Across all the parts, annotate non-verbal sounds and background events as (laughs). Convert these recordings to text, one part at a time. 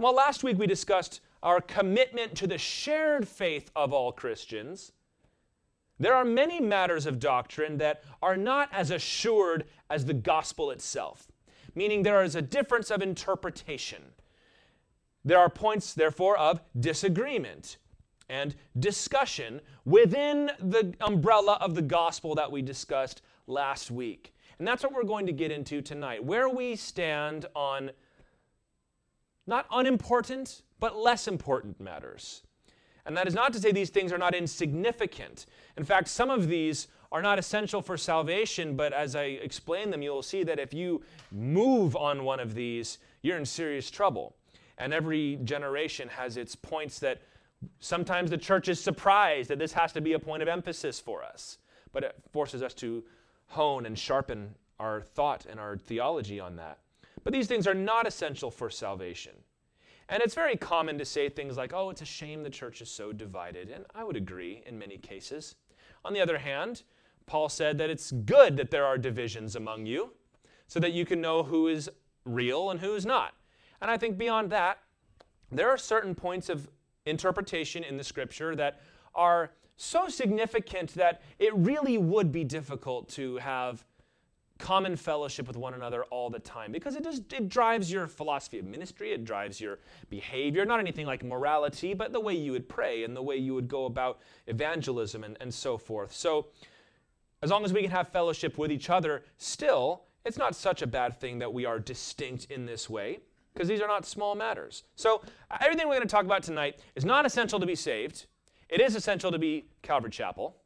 Well, last week we discussed our commitment to the shared faith of all Christians. There are many matters of doctrine that are not as assured as the gospel itself, meaning there is a difference of interpretation. There are points, therefore, of disagreement and discussion within the umbrella of the gospel that we discussed last week. And that's what we're going to get into tonight, where we stand on not unimportant, but less important matters. And that is not to say these things are not insignificant. In fact, some of these are not essential for salvation, but as I explain them, you'll see that if you move on one of these, you're in serious trouble. And every generation has its points that sometimes the church is surprised that this has to be a point of emphasis for us, but it forces us to hone and sharpen our thought and our theology on that. But these things are not essential for salvation. And it's very common to say things like, oh, it's a shame the church is so divided. And I would agree in many cases. On the other hand, Paul said that it's good that there are divisions among you so that you can know who is real and who is not. And I think beyond that, there are certain points of interpretation in the scripture that are so significant that it really would be difficult to have common fellowship with one another all the time because it just it drives your philosophy of ministry it drives your behavior not anything like morality but the way you would pray and the way you would go about evangelism and, and so forth. So as long as we can have fellowship with each other still it's not such a bad thing that we are distinct in this way because these are not small matters. So everything we're going to talk about tonight is not essential to be saved. It is essential to be calvary chapel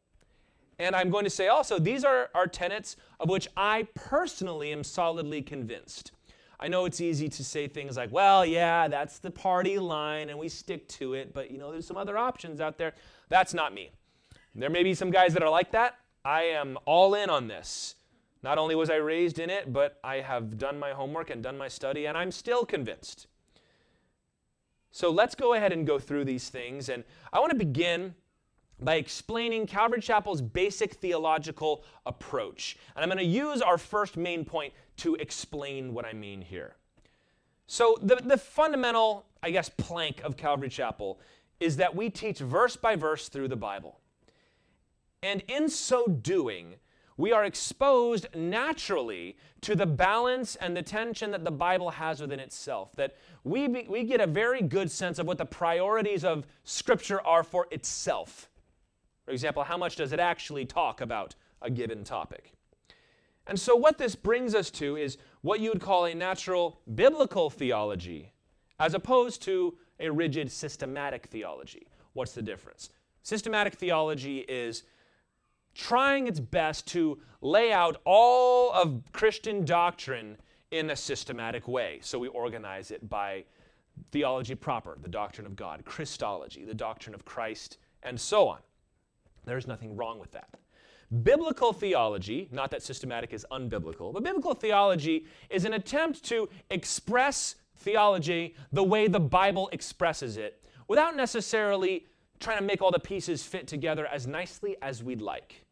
and I'm going to say also, these are, are tenets of which I personally am solidly convinced. I know it's easy to say things like, well, yeah, that's the party line and we stick to it, but you know, there's some other options out there. That's not me. There may be some guys that are like that. I am all in on this. Not only was I raised in it, but I have done my homework and done my study, and I'm still convinced. So let's go ahead and go through these things. And I want to begin by explaining Calvary Chapel's basic theological approach. And I'm going to use our first main point to explain what I mean here. So, the, the fundamental, I guess, plank of Calvary Chapel is that we teach verse by verse through the Bible. And in so doing, we are exposed naturally to the balance and the tension that the Bible has within itself. That we, be, we get a very good sense of what the priorities of Scripture are for itself. For example, how much does it actually talk about a given topic? And so, what this brings us to is what you would call a natural biblical theology, as opposed to a rigid systematic theology. What's the difference? Systematic theology is trying its best to lay out all of Christian doctrine in a systematic way. So we organize it by theology proper, the doctrine of God, Christology, the doctrine of Christ, and so on. There's nothing wrong with that. Biblical theology, not that systematic is unbiblical, but biblical theology is an attempt to express theology the way the Bible expresses it without necessarily trying to make all the pieces fit together as nicely as we'd like.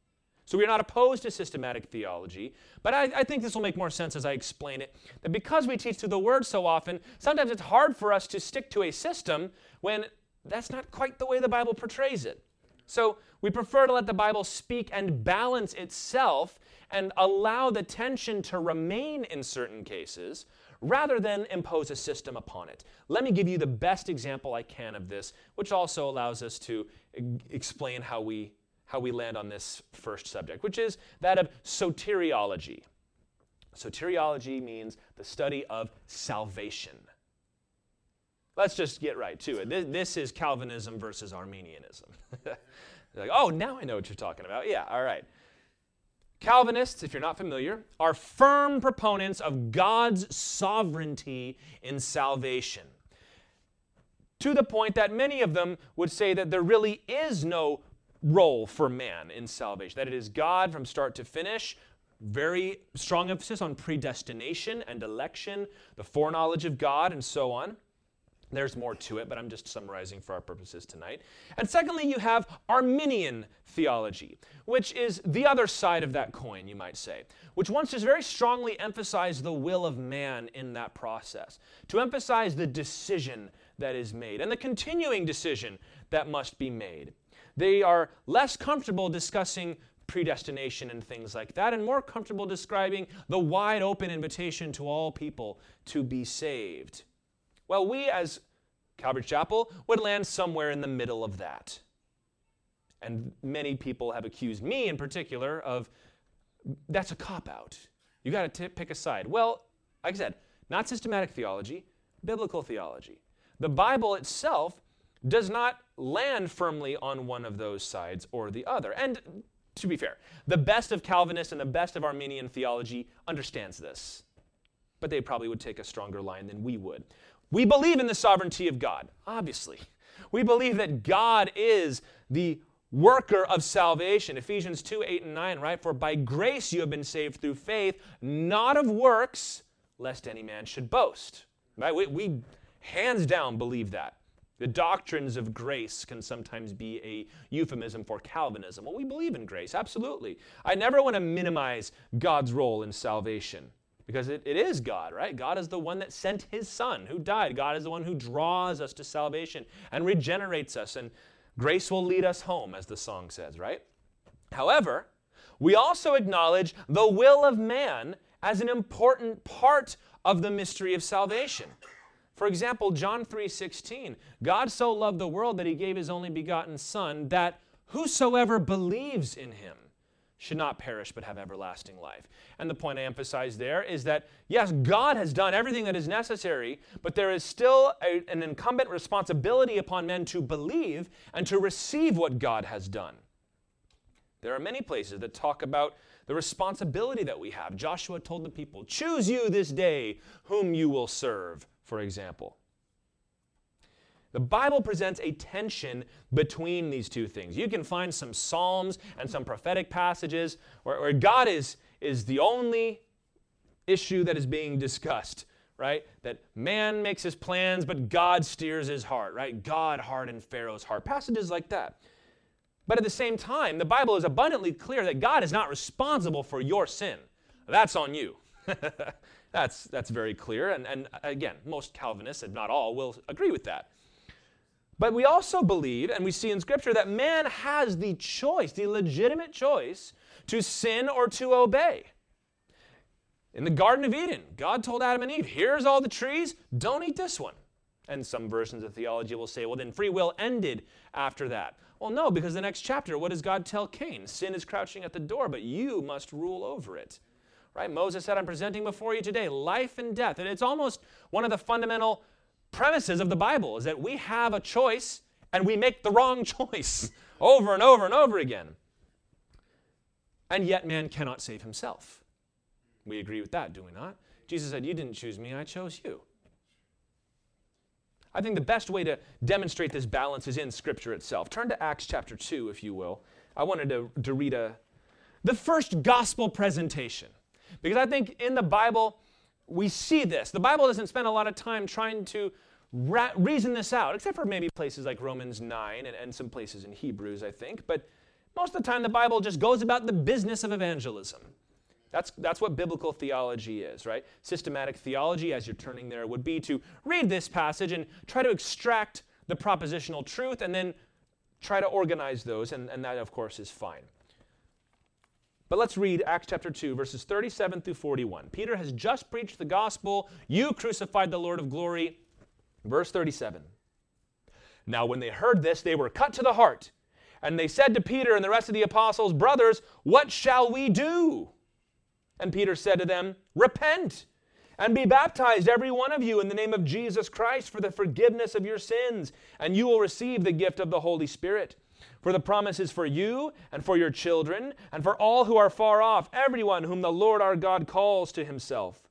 So we're not opposed to systematic theology, but I, I, think this will make more sense as I explain it. That because we teach through the Word so often, sometimes it's hard for us to stick to a system when that's not quite the way the Bible portrays it. So we prefer to let the Bible speak and balance itself and allow the tension to remain in certain cases rather than impose a system upon it. Let me give you the best example I can of this, which also allows us to explain how we, how we land on this first subject, which is that of soteriology. Soteriology means the study of salvation. Let's just get right to it. This, this is Calvinism versus (laughs) Arminianism. like, oh, now I know what you're talking about. Yeah, all right. Calvinists, if you're not familiar, are firm proponents of God's sovereignty in salvation. To the point that many of them would say that there really is no role for man in salvation, that it is God from start to finish. Very strong emphasis on predestination and election, the foreknowledge of God, and so on. There's more to it, but I'm just summarizing for our purposes tonight. And secondly, you have Arminian theology, which is the other side of that coin, you might say, which wants to very strongly emphasize the will of man in that process, to emphasize the decision that is made and the continuing decision that must be made. They are less comfortable discussing predestination and things like that, and more comfortable describing the wide open invitation to all people to be saved. Well, we as Calvary Chapel would land somewhere in the middle of that. And many people have accused me in particular of that's a cop out. You got to pick a side. Well, like I said, not systematic theology, biblical theology. The Bible itself does not land firmly on one of those sides or the other. And to be fair, the best of Calvinists and the best of Arminian theology understands this. But they probably would take a stronger line than we would. We believe in the sovereignty of God, obviously. We believe that God is the worker of salvation. Ephesians 2 8 and 9, right? For by grace you have been saved through faith, not of works, lest any man should boast. Right? We, we hands down believe that. The doctrines of grace can sometimes be a euphemism for Calvinism. Well, we believe in grace, absolutely. I never want to minimize God's role in salvation because it, it is God, right? God is the one that sent his son who died. God is the one who draws us to salvation and regenerates us, and grace will lead us home, as the song says, right? However, we also acknowledge the will of man as an important part of the mystery of salvation. For example, John 3:16, God so loved the world that he gave his only begotten son that whosoever believes in him should not perish but have everlasting life. And the point I emphasize there is that, yes, God has done everything that is necessary, but there is still a, an incumbent responsibility upon men to believe and to receive what God has done. There are many places that talk about the responsibility that we have. Joshua told the people, Choose you this day whom you will serve, for example. The Bible presents a tension between these two things. You can find some Psalms and some prophetic passages where, where, God is, is the only issue that is being discussed, right? That man makes his plans, but God steers his heart, right? God hardened Pharaoh's heart. Passages like that. But at the same time, the Bible is abundantly clear that God is not responsible for your sin. That's on you. (laughs) that's, that's very clear. And, and again, most Calvinists, if not all, will agree with that. But we also believe, and we see in Scripture, that man has the choice, the legitimate choice, to sin or to obey. In the Garden of Eden, God told Adam and Eve, here's all the trees, don't eat this one. And some versions of theology will say, well, then free will ended after that. Well, no, because the next chapter, what does God tell Cain? Sin is crouching at the door, but you must rule over it. Right? Moses said, I'm presenting before you today life and death. And it's almost one of the fundamental premises of the Bible is that we have a choice and we make the wrong (laughs) choice over and over and over again. And yet, man cannot save himself. We agree with that, do we not? Jesus said, You didn't choose me, I chose you. I think the best way to demonstrate this balance is in Scripture itself. Turn to Acts chapter 2, if you will. I wanted to, to read a, the first gospel presentation. Because I think in the Bible, we see this. The Bible doesn't spend a lot of time trying to ra- reason this out, except for maybe places like Romans 9 and, and some places in Hebrews, I think. But most of the time, the Bible just goes about the business of evangelism. That's, that's what biblical theology is, right? Systematic theology, as you're turning there, would be to read this passage and try to extract the propositional truth and then try to organize those, and, and that, of course, is fine. But let's read Acts chapter 2, verses 37 through 41. Peter has just preached the gospel. You crucified the Lord of glory. Verse 37. Now, when they heard this, they were cut to the heart. And they said to Peter and the rest of the apostles, Brothers, what shall we do? And Peter said to them, Repent and be baptized, every one of you, in the name of Jesus Christ for the forgiveness of your sins, and you will receive the gift of the Holy Spirit. For the promise is for you and for your children and for all who are far off, everyone whom the Lord our God calls to himself.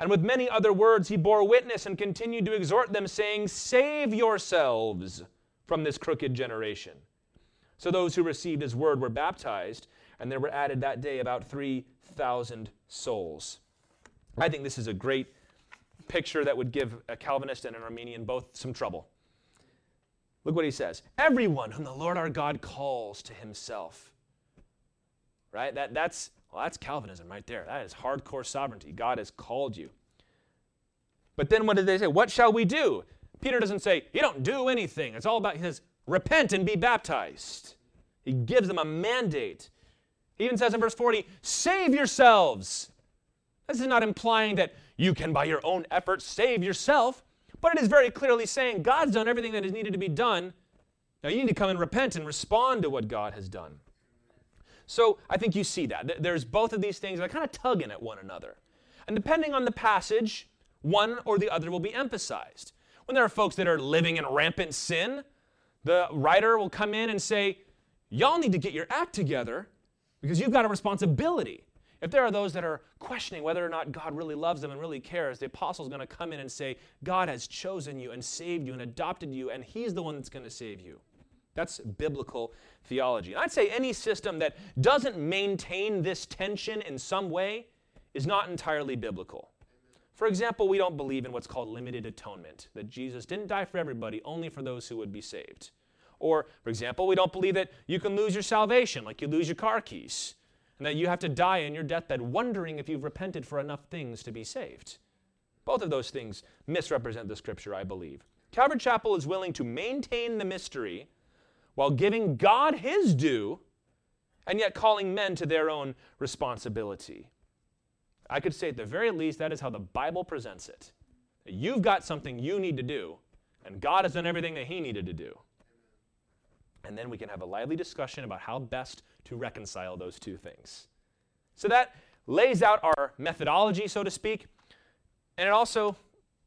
And with many other words he bore witness and continued to exhort them, saying, Save yourselves from this crooked generation. So those who received his word were baptized, and there were added that day about 3,000 souls. I think this is a great picture that would give a Calvinist and an Arminian both some trouble. Look what he says Everyone whom the Lord our God calls to himself. Right? That, that's, well, that's Calvinism right there. That is hardcore sovereignty. God has called you. But then what did they say? What shall we do? Peter doesn't say, You don't do anything. It's all about, he says, Repent and be baptized. He gives them a mandate. He even says in verse 40, Save yourselves. This is not implying that you can, by your own efforts, save yourself, but it is very clearly saying God's done everything that is needed to be done. Now you need to come and repent and respond to what God has done. So I think you see that. There's both of these things that are kind of tugging at one another. And depending on the passage, one or the other will be emphasized. When there are folks that are living in rampant sin, the writer will come in and say, Y'all need to get your act together because you've got a responsibility. If there are those that are questioning whether or not God really loves them and really cares, the apostle is going to come in and say, God has chosen you and saved you and adopted you, and he's the one that's going to save you. That's biblical theology. And I'd say any system that doesn't maintain this tension in some way is not entirely biblical. For example, we don't believe in what's called limited atonement, that Jesus didn't die for everybody, only for those who would be saved. Or, for example, we don't believe that you can lose your salvation like you lose your car keys and that you have to die in your deathbed wondering if you've repented for enough things to be saved. Both of those things misrepresent the scripture, I believe. Calvary Chapel is willing to maintain the mystery while giving God his due and yet calling men to their own responsibility. I could say at the very least that is how the Bible presents it. You've got something you need to do, and God has done everything that he needed to do. And then we can have a lively discussion about how best to reconcile those two things. So that lays out our methodology, so to speak, and it also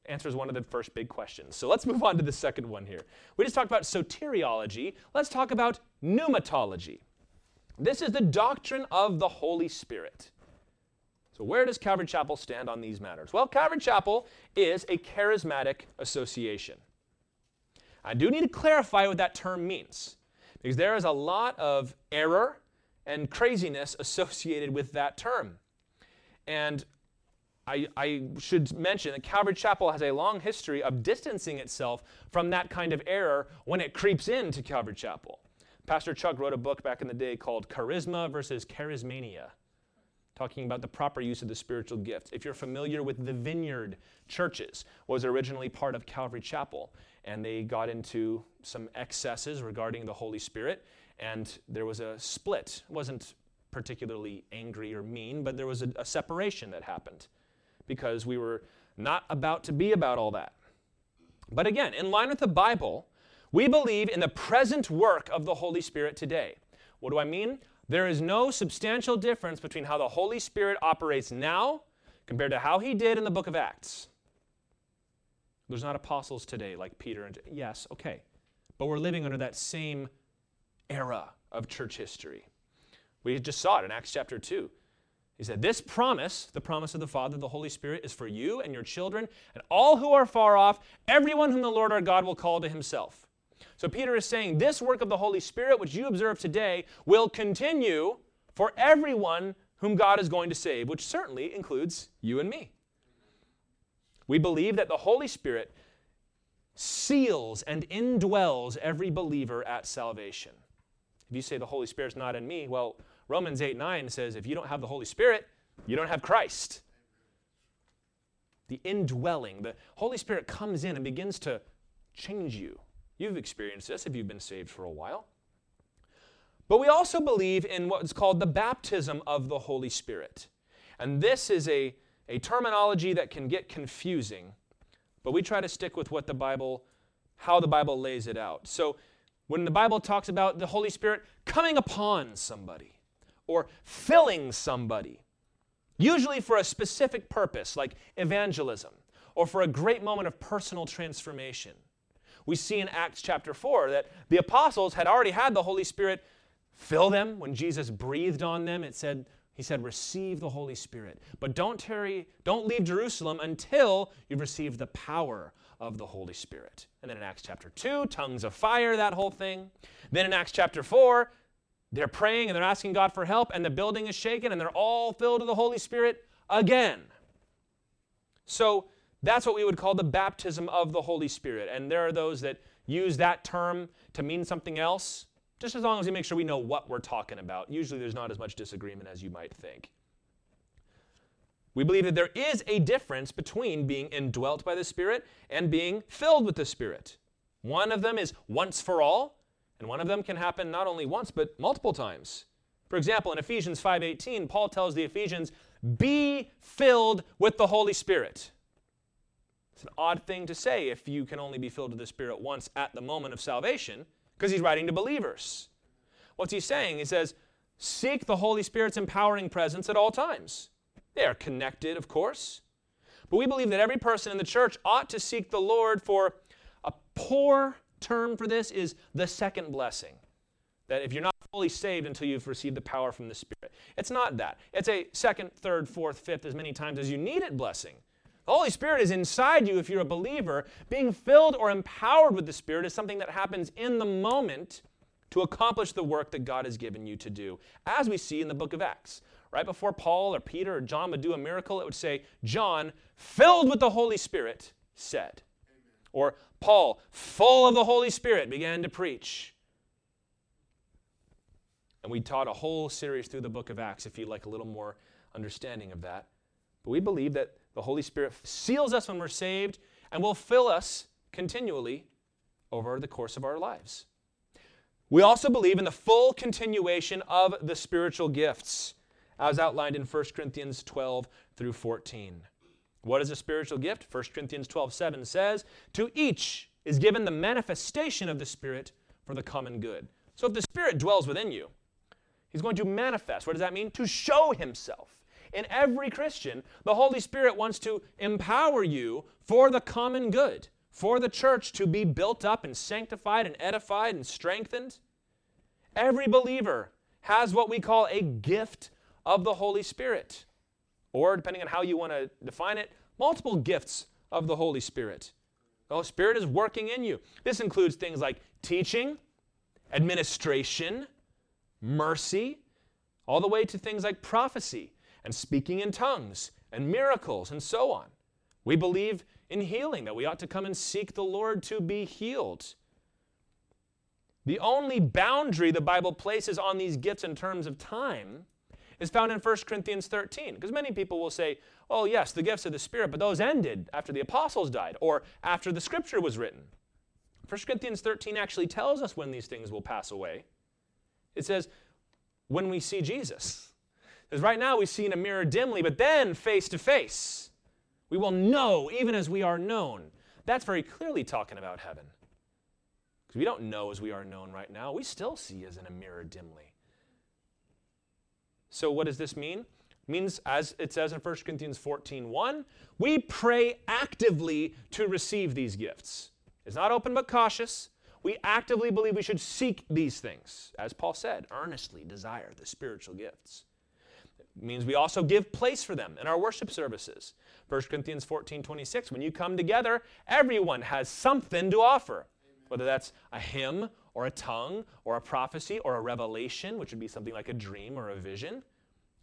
answers one of the first big questions. So let's move on to the second one here. We just talked about soteriology. Let's talk about pneumatology. This is the doctrine of the Holy Spirit. So, where does Calvary Chapel stand on these matters? Well, Calvary Chapel is a charismatic association. I do need to clarify what that term means because there is a lot of error and craziness (laughs) associated with that term. And I, I, should mention that Calvary Chapel has a long history of distancing itself from that kind of error when it creeps into Calvary Chapel. Pastor Chuck wrote a book back in the day called Charisma versus Charismania, talking about the proper use of the spiritual gifts. If you're familiar with the Vineyard churches, was originally part of Calvary Chapel and they got into some excesses regarding the Holy Spirit, and there was a split. It wasn't particularly angry or mean, but there was a, a separation that happened because we were not about to be about all that. But again, in line with the Bible, we believe in the present work of the Holy Spirit today. What do I mean? There is no substantial difference between how the Holy Spirit operates now compared to how he did in the book of Acts. There's not apostles today like Peter and yes, okay. But we're living under that same era of church history. We just saw it in Acts chapter 2. He said, This promise, the promise of the Father, the Holy Spirit, is for you and your children and all who are far off, everyone whom the Lord our God will call to himself. So Peter is saying, This work of the Holy Spirit, which you observe today, will continue for everyone whom God is going to save, which certainly includes you and me. We believe that the Holy Spirit seals and indwells every believer at salvation. If you say the Holy Spirit's not in me, well, Romans 8 9 says if you don't have the Holy Spirit, you don't have Christ. The indwelling, the Holy Spirit comes in and begins to change you. You've experienced this if you've been saved for a while. But we also believe in what's called the baptism of the Holy Spirit. And this is a a terminology that can get confusing, but we try to stick with what the Bible, how the Bible lays it out. So when the Bible talks about the Holy Spirit coming upon somebody or filling somebody, usually for a specific purpose like evangelism or for a great moment of personal transformation. We see in Acts chapter 4 that the apostles had already had the Holy Spirit fill them when Jesus breathed on them. It said he said, Receive the Holy Spirit. But don't tarry, don't leave Jerusalem until you've received the power of the Holy Spirit. And then in Acts chapter 2, tongues of fire, that whole thing. Then in Acts chapter 4, they're praying and they're asking God for help, and the building is shaken, and they're all filled with the Holy Spirit again. So That's what we would call the baptism of the Holy Spirit. And there are those that use that term to mean something else, just as long as we make sure we know what we're talking about. Usually there's not as much disagreement as you might think. We believe that there is a difference between being indwelt by the Spirit and being filled with the Spirit. One of them is once for all, and one of them can happen not only once but multiple times. For example, in Ephesians 5:18, Paul tells the Ephesians, "Be filled with the Holy Spirit." It's an odd thing to say if you can only be filled with the Spirit once at the moment of salvation, because he's writing to believers. What's he saying? He says, "Seek the Holy Spirit's empowering presence at all times." They are connected, of course. But we believe that every person in the church ought to seek the Lord for a poor term for this is the second blessing. That if you're not fully saved until you've received the power from the Spirit, it's not that. It's a second, third, fourth, fifth, as many times as you need it blessing. The Holy Spirit is inside you if you're a believer. Being filled or empowered with the Spirit is something that happens in the moment to accomplish the work that God has given you to do, as we see in the book of Acts. Right before Paul or Peter or John would do a miracle, it would say, John, filled with the Holy Spirit, said. Or Paul, full of the Holy Spirit, began to preach. And we taught a whole series through the book of Acts if you'd like a little more understanding of that. But we believe that the Holy Spirit seals us when we're saved and will fill us continually over the course of our lives. We also believe in the full continuation of the spiritual gifts as outlined in 1 Corinthians 12 through 14. What is a spiritual gift? 1 Corinthians 12 7 says, To each is given the manifestation of the Spirit for the common good. So if the Spirit dwells within you, He's going to manifest. What does that mean? To show Himself. In every Christian, the Holy Spirit wants to empower you for the common good, for the church to be built up and sanctified and edified and strengthened. Every believer has what we call a gift of the Holy Spirit. Or, depending on how you want to define it, multiple gifts of the Holy Spirit. The Holy Spirit is working in you. This includes things like teaching, administration, mercy, all the way to things like prophecy and speaking in tongues and miracles and so on. We believe in healing, that we ought to come and seek the Lord to be healed. The only boundary the Bible places on these gifts in terms of time is found in 1 Corinthians 13. Because many people will say, oh, yes, the gifts of the Spirit, but those ended after the apostles died or after the scripture was written. 1 Corinthians 13 actually tells us when these things will pass away. It says, when we see Jesus. Because right now we see in a mirror dimly, but then face to face. We will know even as we are known. That's very clearly talking about heaven. Because we don't know as we are known right now. We still see as in a mirror dimly. So what does this mean? It means, as it says in 1 Corinthians 14 1, we pray actively to receive these gifts. It's not open but cautious. We actively believe we should seek these things. As Paul said, earnestly desire the spiritual gifts. Means we also give place for them in our worship services. 1 Corinthians 14 26, when you come together, everyone has something to offer. Whether that's a hymn or a tongue, or a prophecy, or a revelation, which would be something like a dream or a vision.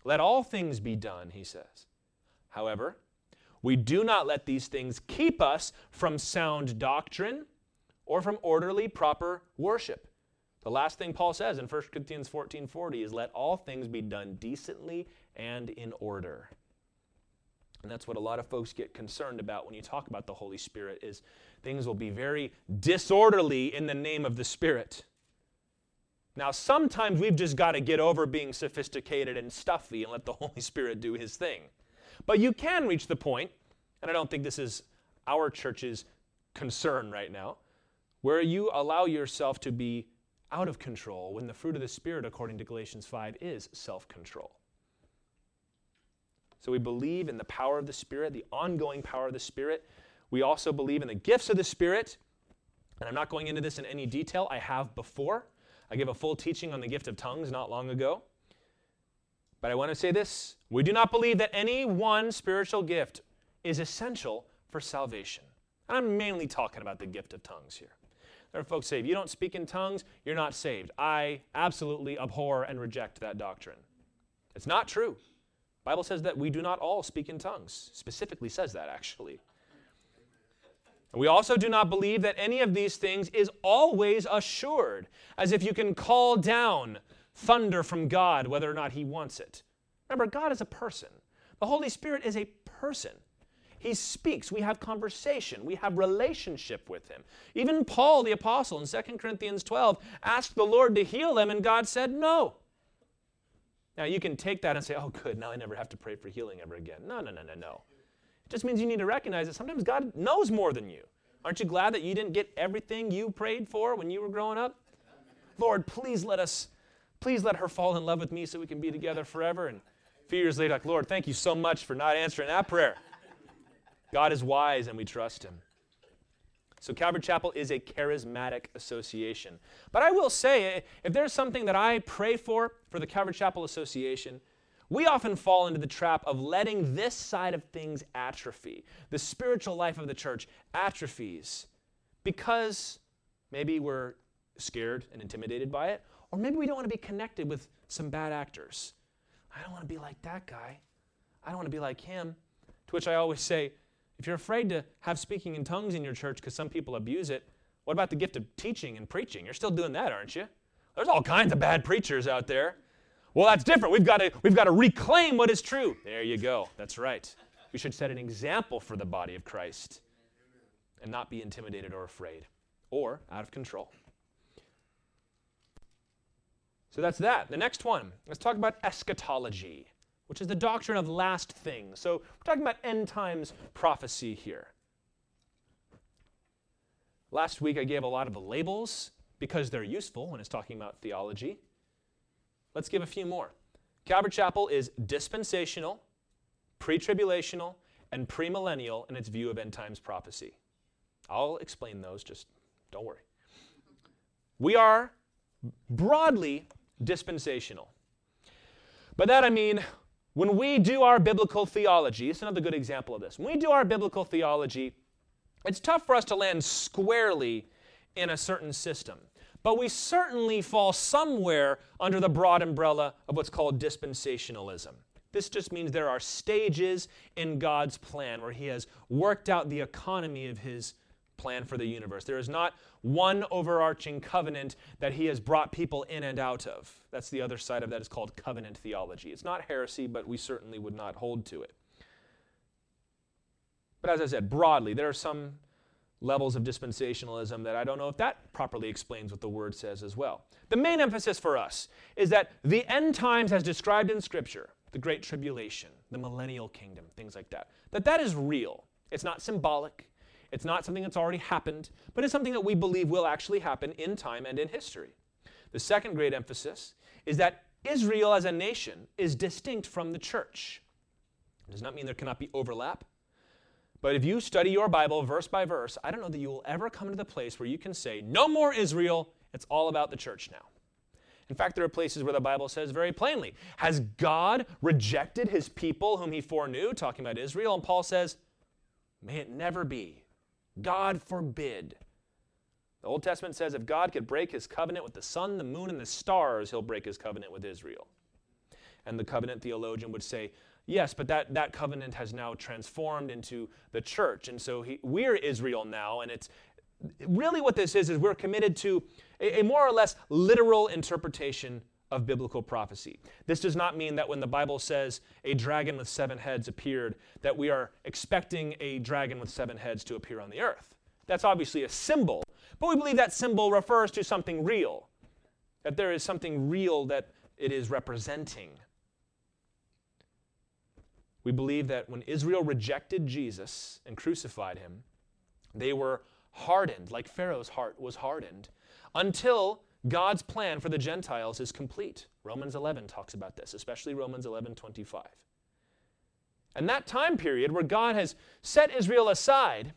Let all things be done, he says. However, we do not let these things keep us from sound doctrine or from orderly, proper worship. The last thing Paul says in 1 Corinthians 14 40 is, Let all things be done decently and in order. And that's what a lot of folks get concerned about when you talk about the Holy Spirit is things will be very disorderly in the name of the Spirit. Now, sometimes we've just got to get over being sophisticated and stuffy and let the (laughs) Holy Spirit do his thing. But you can reach the point, and I don't think this is our church's concern right now, where you allow yourself to be out of control when the fruit of the Spirit, according to Galatians 5, is self control. So we believe in the power of the Spirit, the ongoing power of the Spirit. We also believe in the gifts of the Spirit. And I'm not going into this in any detail. I have before. I gave a full teaching on the gift of tongues not long ago. But I want to say this we do not believe that any one spiritual gift is essential for salvation. And I'm mainly talking about the gift of tongues here. There are folks say, if you don't speak in tongues, you're not saved. I absolutely abhor and reject that doctrine. It's not true. Bible says that we do not all speak in tongues. Specifically says that actually. We also do not believe that any of these things is always assured, as if you can call down thunder from God whether or not He wants it. Remember, God is a person, the Holy Spirit is a person. He speaks. We have conversation. We have relationship with him. Even Paul the apostle in 2 Corinthians 12 asked the Lord to heal him, and God said no. Now you can take that and say, oh, good, now I never have to pray for healing ever again. No, no, no, no, no. It just means you need to recognize that sometimes God knows more than you. Aren't you glad that you didn't get everything you prayed for when you were growing up? Lord, please let us, please let her fall in love with me so we can be together forever. And a few years later, like, Lord, thank you so much for not answering that prayer. God is wise and we trust him. So, Calvary Chapel is a charismatic association. But I will say, if there's something that I pray for for the Calvary Chapel Association, we often fall into the trap of letting this side of things atrophy. The spiritual life of the church atrophies because maybe we're scared and intimidated by it, or maybe we don't want to be connected with some bad actors. I don't want to be like that guy. I don't want to be like him. To which I always say, if you're afraid to have speaking in tongues in your church because some people abuse it, what about the gift of teaching and preaching? You're still doing that, aren't you? There's all kinds of bad preachers out there. Well, that's different. We've got to, we've got to reclaim what is true. There you go. That's right. We should set an example for the body of Christ and not be intimidated or afraid or out of control. So that's that. The next one, let's talk about eschatology which is the doctrine of last things. So we're talking about end times prophecy here. Last week I gave a lot of the labels because they're useful when it's talking about theology. Let's give a few more. Calvary Chapel is dispensational, pre tribulational, and premillennial in its view of end times prophecy. I'll explain those, just don't worry. We are broadly dispensational. By that I mean when we do our biblical theology, it's another good example of this. When we do our biblical theology, it's tough for us to land squarely in a certain system. But we certainly fall somewhere under the broad umbrella of what's called dispensationalism. This just means there are stages in God's plan where He has worked out the economy of His plan for the universe. There is not one overarching covenant that he has brought people in and out of. That's the other side of that is called covenant theology. It's not heresy, but we certainly would not hold to it. But as I said, broadly, there are some levels of dispensationalism that I don't know if that properly explains what the word says as well. The main emphasis for us is that the end times as described in scripture, the great tribulation, the millennial kingdom, things like that, that that is real. It's not symbolic. It's not something that's already happened, but it's something that we believe will actually happen in time and in history. The second great emphasis is that Israel as a nation is distinct from the church. It does not mean there cannot be overlap. But if you study your Bible verse by verse, I don't know that you will ever come to the place where you can say, no more Israel, it's all about the church now. In fact, there are places where the Bible says very plainly, Has God rejected his people whom he foreknew? Talking about Israel. And Paul says, May it never be. God forbid. The Old Testament says if God could break his covenant with the sun, the moon, and the stars, he'll break his covenant with Israel. And the covenant theologian would say, yes, but that, that covenant has now transformed into the church. And so he, we're Israel now, and it's really what this is, is we're committed to a, a more or less literal interpretation of biblical prophecy. This does not mean that when the Bible says a dragon with seven heads appeared, that we are expecting a dragon with seven heads to appear on the earth. That's obviously a symbol, but we believe that symbol refers to something real, that there is something real that it is representing. We believe that when Israel rejected Jesus and crucified him, they were hardened, like Pharaoh's heart was hardened, until God's plan for the Gentiles is complete. Romans 11 talks about this, especially Romans 11:25. And that time period where God has set Israel aside,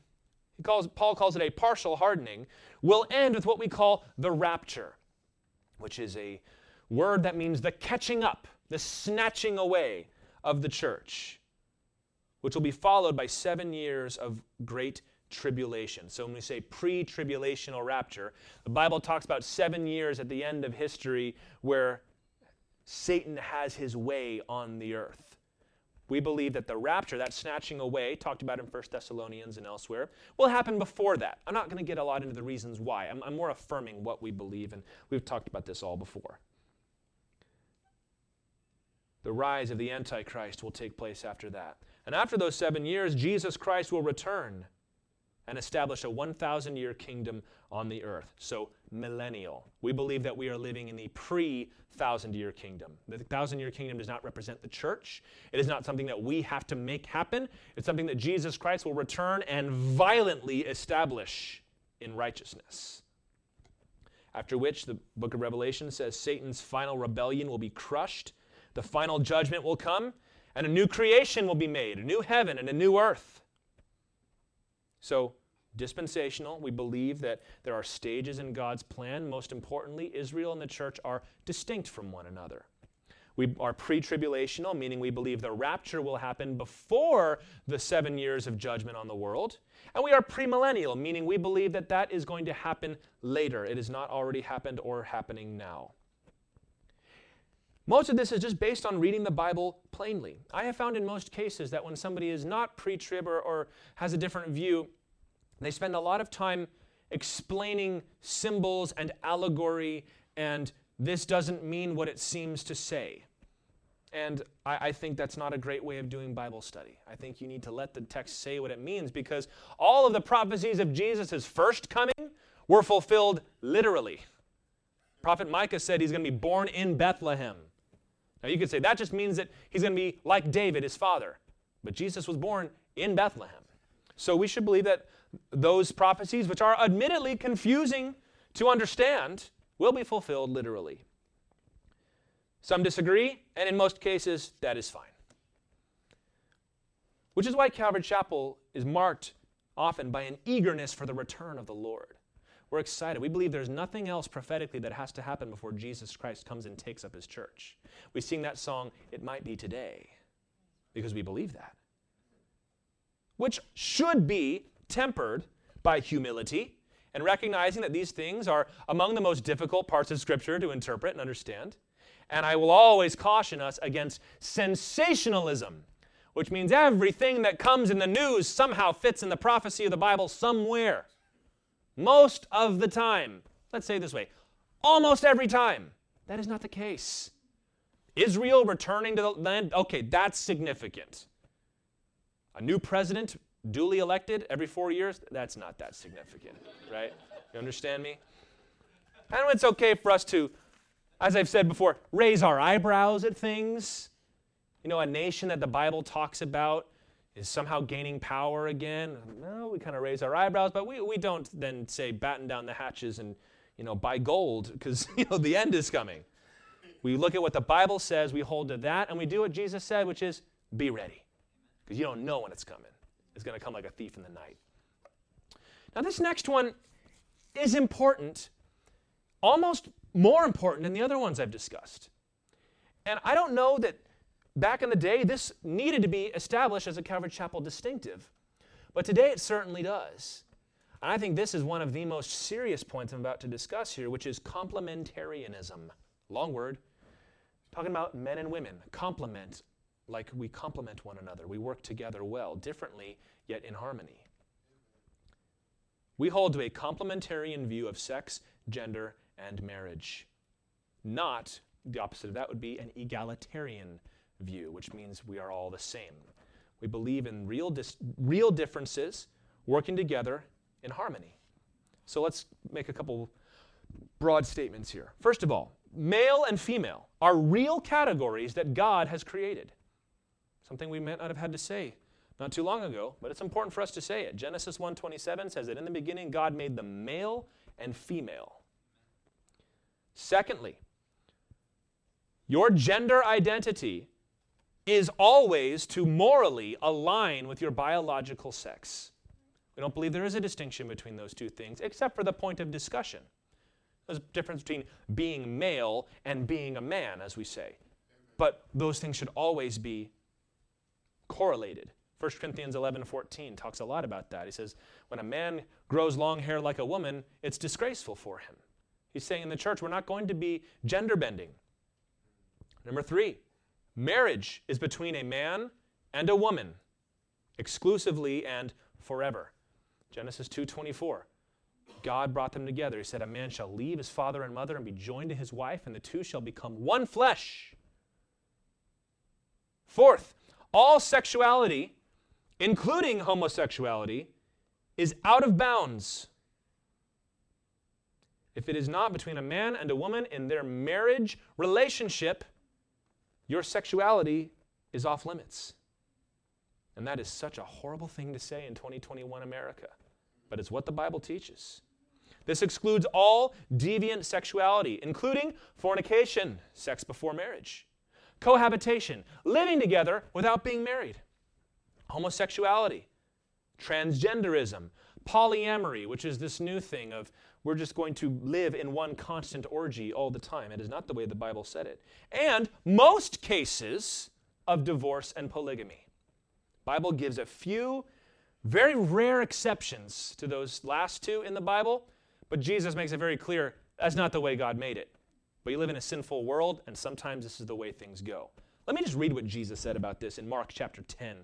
he calls, Paul calls it a partial hardening, will end with what we call the rapture, which is a word that means the catching up, the snatching away of the church, which will be followed by seven years of great tribulation. So when we say pre tribulational rapture, the Bible talks about seven years at the end of history where Satan has his way on the earth. we believe that the rapture, that snatching away, talked about in 1 Thessalonians and elsewhere, will happen before that. I'm not going to get a lot into the reasons why. I'm, I'm more affirming what we believe, and we've talked about this all before. The rise of the Antichrist will take place after that. And after those seven years, Jesus Christ will return and establish a 1,000 year kingdom on the earth. So, millennial. We believe that we are living in the pre thousand year kingdom. The thousand year kingdom does not represent the church. It is not something that we have to make happen. It's something that Jesus Christ will return and violently establish in righteousness. After which, the book of Revelation says Satan's final rebellion will be crushed, the final judgment will come, and a new creation will be made a new heaven and a new earth. So, dispensational, we believe that there are stages in God's plan. Most importantly, Israel and the church are distinct from one another. We are pre tribulational, meaning we believe the rapture will happen before the seven years of judgment on the world. And we are premillennial, meaning we believe that that is going to happen later. It has not already happened or happening now. Most of this is just based on reading the Bible plainly. I have found in most cases that when somebody is not pre trib or, or, has a different view, they spend a lot of time explaining symbols and allegory, and this doesn't mean what it seems to say. And I, I, think that's not a great way of doing Bible study. I think you need to let the text say what it means because all of the prophecies of Jesus' first coming were fulfilled literally. Prophet Micah said he's going to be born in Bethlehem. Now, you could say that just means that he's going to be like David, his father. But Jesus was born in Bethlehem. So we should believe that those prophecies, which are admittedly confusing to understand, will be fulfilled literally. Some disagree, and in most cases, that is fine. Which is why Calvary Chapel is marked often by an eagerness for the return of the Lord. We're excited. We believe there's nothing else prophetically that has to happen before Jesus Christ comes and takes up his church. We sing that song, It Might Be Today, because we believe that. Which should be tempered by humility and recognizing that these things are among the most difficult parts of Scripture to interpret and understand. And I will always caution us against sensationalism, which means everything that comes in the news somehow fits in the prophecy of the Bible somewhere. Most of the time, let's say it this way, almost every time, that is not the case. Israel returning to the land, okay, that's significant. A new president duly elected every four years, that's not that significant, right? You understand me? And it's okay for us to, as I've said before, raise our eyebrows at things. You know, a nation that the Bible talks about is somehow gaining power again. No, we kind of raise our eyebrows, but we, we don't then say batten down the hatches and you know buy gold because (laughs) you know the end is coming. We look at what the Bible says, we hold to that, and we do what Jesus said, which is be ready. Because you don't know when it's coming. It's going to come like a thief in the night. Now, this next one is important, almost more important than the other ones I've discussed. And I don't know that Back in the day, this needed to be established as a Calvary Chapel distinctive. But today it certainly does. And I think this is one of the most serious points I'm about to discuss here, which is complementarianism. Long word. Talking about men and women. Complement, like we complement one another. We work together well, differently, yet in harmony. We hold to a complementarian view of sex, gender, and marriage. Not the opposite of that would be an egalitarian view, which means we are all the same. We believe in real, dis- real differences working together in harmony. So let's make a couple broad statements here. First of all, male and female are real categories that God has created. Something we might not have had to say not too long ago, but it's important for us to say it. Genesis 1:27 says that in the beginning God made them male and female. Secondly, your gender identity is always to morally align with your biological sex. We don't believe there is a distinction between those two things, except for the point of discussion. There's a difference between being male and being a man, as we say. But those things should always be correlated. 1 Corinthians 11 14 talks a lot about that. He says, when a man grows long hair like a woman, it's disgraceful for him. He's saying in the church, we're not going to be gender bending. Number three, Marriage is between a man and a woman, exclusively and forever. Genesis 2:24. God brought them together. He said, A man shall leave his father and mother and be joined to his wife, and the two shall become one flesh. Fourth, all sexuality, including homosexuality, is out of bounds. If it is not between a man and a woman in their marriage relationship, your sexuality is off limits. And that is such a horrible thing to say in 2021 America, but it's what the Bible teaches. This excludes all deviant sexuality, including fornication, sex before marriage, cohabitation, living together without being married, homosexuality, transgenderism, polyamory, which is this new thing of we're just going to live in one constant orgy all the time. It is not the way the Bible said it. And most cases of divorce and polygamy. Bible gives a few very rare exceptions to those last two in the Bible, but Jesus makes it very clear that's not the way God made it. But you live in a sinful world, and sometimes this is the way things go. Let me just read what Jesus said about this in Mark chapter 10.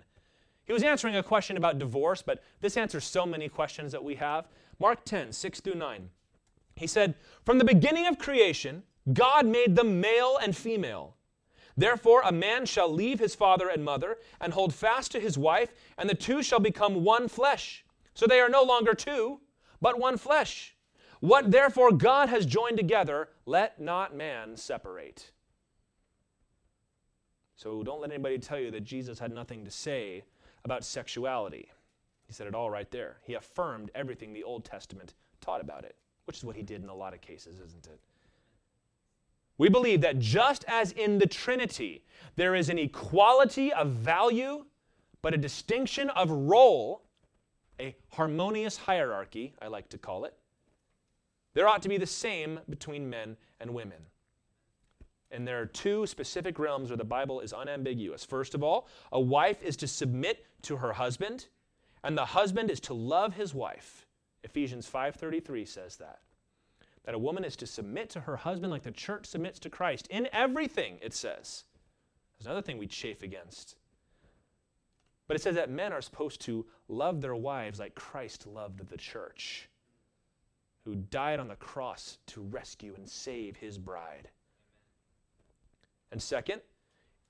He was answering a question about divorce, but this answers so many questions that we have. Mark 10, 6 through 9. He said, From the beginning of creation, God made them male and female. Therefore, a man shall leave his father and mother and hold fast to his wife, and the two shall become one flesh. So they are no longer two, but one flesh. What therefore God has joined together, let not man separate. So don't let anybody tell you that Jesus had nothing to say about sexuality. He said it all right there. He affirmed everything the Old Testament taught about it, which is what he did in a lot of cases, isn't it? We believe that just as in the Trinity, there is an equality of value, but a distinction of role, a harmonious hierarchy, I like to call it, there ought to be the same between men and women. And there are two specific realms where the Bible is unambiguous. First of all, a wife is to submit to her husband, and the husband is to love his wife. Ephesians 5:33 says that. That a woman is to submit to her husband like the church submits to Christ in everything, it says. There's another thing we chafe against. But it says that men are supposed to love their wives like Christ loved the church, who died on the cross to rescue and save his bride. And second,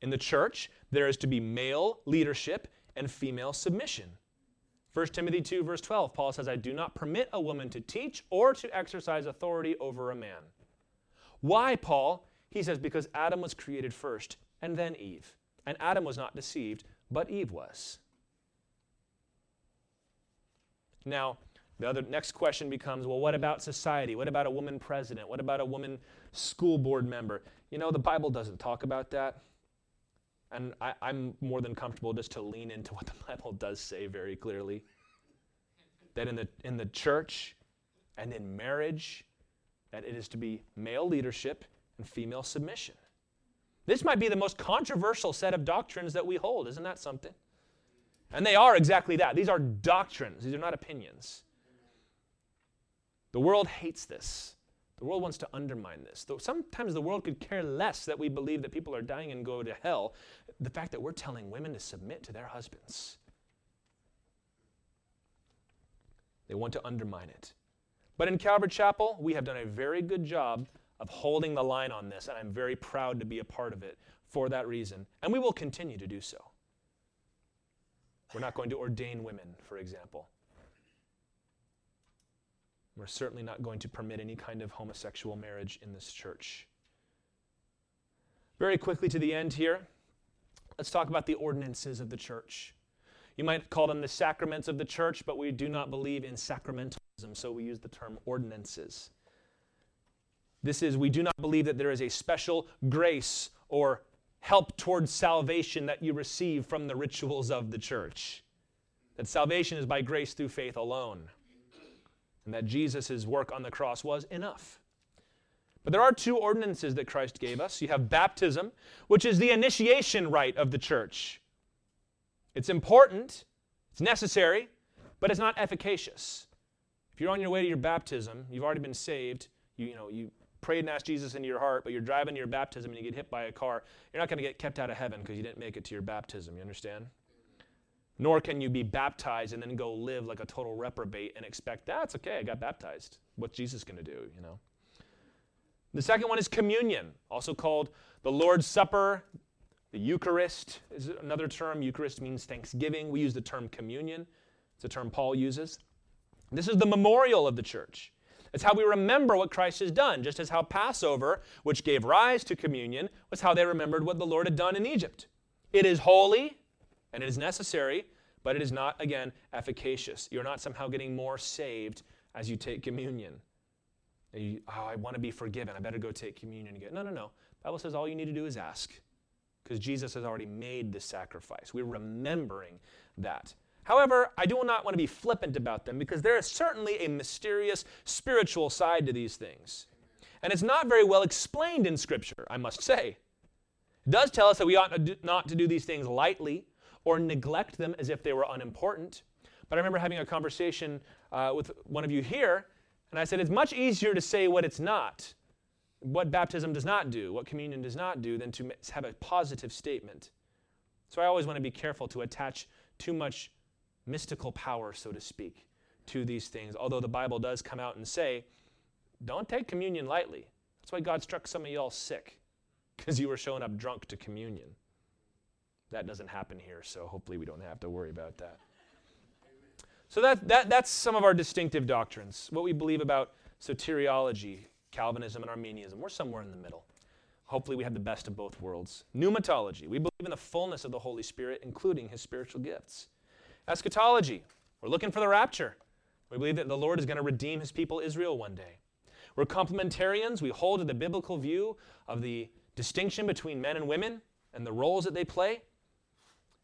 in the church, there is to be male leadership and female submission. 1 Timothy 2, verse 12, Paul says, I do not permit a woman to teach or to exercise authority over a man. Why, Paul? He says, because Adam was created first and then Eve. And Adam was not deceived, but Eve was. Now, the other next question becomes well, what about society? What about a woman president? What about a woman school board member? You know, the Bible doesn't talk about that. And I, am more than comfortable just to lean into what the (laughs) Bible does say very clearly. That in the, in the church and in marriage, that it is to be male leadership and female submission. This might be the most controversial set of doctrines that we hold. Isn't that something? And they are exactly that. These are doctrines, these are not opinions. The world hates this. The world wants to undermine this. Though sometimes the world could care less that we believe that people are dying and go to hell. The fact that we're telling women to submit to their husbands. They want to undermine it. But in Calvary Chapel, we have done a very good job of holding the line on this, and I'm very proud to be a part of it for that reason. And we will continue to do so. We're not going to ordain women, for example. We're certainly not going to permit any kind of homosexual marriage in this church. Very quickly to the end here, let's talk about the ordinances of the church. You might call them the sacraments of the church, but we do not believe in sacramentalism, so we use the term ordinances. This is, we do not believe that there is a special grace or help towards salvation that you receive from the rituals of the church. That salvation is by grace through faith alone and that Jesus' work on the cross was enough. But there are two ordinances that Christ gave us. You have baptism, which is the initiation rite of the church. It's important, it's necessary, but it's not efficacious. If you're on your way to your baptism, you've already been saved, you, you know, you prayed and asked Jesus into your heart, but you're driving to your baptism and you get hit by a car, you're not going to get kept out of heaven because you didn't make it to your baptism. You understand? Nor can you be baptized and then go live like a total reprobate and expect that's okay, I got baptized. What's Jesus going to do, you know? The second one is communion, also called the Lord's Supper. The Eucharist is another term. Eucharist means thanksgiving. We use the term communion, it's a term Paul uses. This is the memorial of the church. It's how we remember what Christ has done, just as how Passover, which gave rise to communion, was how they remembered what the Lord had done in Egypt. It is holy and it is mm-hmm. necessary, but it is not, again, efficacious. You're not somehow getting more saved as you take communion. You, oh, I want to be forgiven. I better go take communion again. No, no, no. The Bible says all you need to do is ask because Jesus has already made the sacrifice. We're remembering that. However, I do not want to be flippant about them because there is certainly a mysterious spiritual side to these things. And it's not very well explained in Scripture, I must say. It does tell us that we ought not to do these things lightly or neglect them as if they were unimportant. But I remember having a conversation uh, with one of you here, and I said it's much easier to say what it's not, what baptism does not do, what communion does not do, than to have a positive statement. So I always want to be careful to attach too much mystical power, so to speak, to these things. Although the Bible does come out and say, don't take communion lightly. That's why God struck some of y'all sick, because you were showing up drunk to communion. That doesn't happen here, so hopefully we don't have to worry about that. So that, that, that's some of our distinctive doctrines, what we believe about soteriology, Calvinism, and Arminianism. We're somewhere in the middle. Hopefully, we have the best of both worlds. Pneumatology, we believe in the fullness of the Holy Spirit, including his spiritual gifts. Eschatology, we're looking for the rapture. We believe that the Lord is going to redeem his people Israel one day. We're complementarians. We hold to the biblical view of the distinction between men and women and the roles that they play.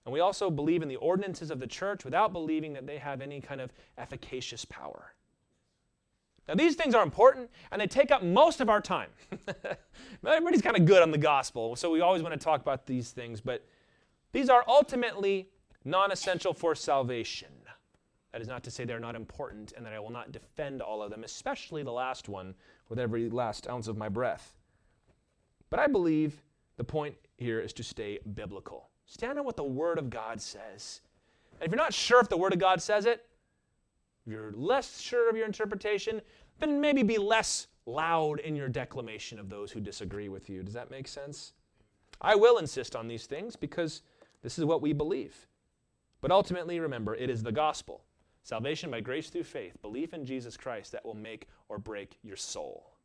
And we also believe in the ordinances of the church without believing that they have any kind of efficacious power. Now, these things are important and they take up most of our time. (laughs) Everybody's kind of good on the gospel, so we always want to talk about these things, but these are ultimately non essential for salvation. That is not to say they're not important and that I will not defend all of them, especially the last one with every last ounce of my breath. But I believe the point here is to stay biblical. Stand on what the Word of God says. And if you're not sure if the Word of God says it, if you're less sure of your interpretation, then maybe be less loud in your declamation of those who disagree with you. Does that make sense? I will insist on these things because this is what we believe. But ultimately, remember, it is the gospel salvation by grace through faith, belief in Jesus Christ that will make or break your soul.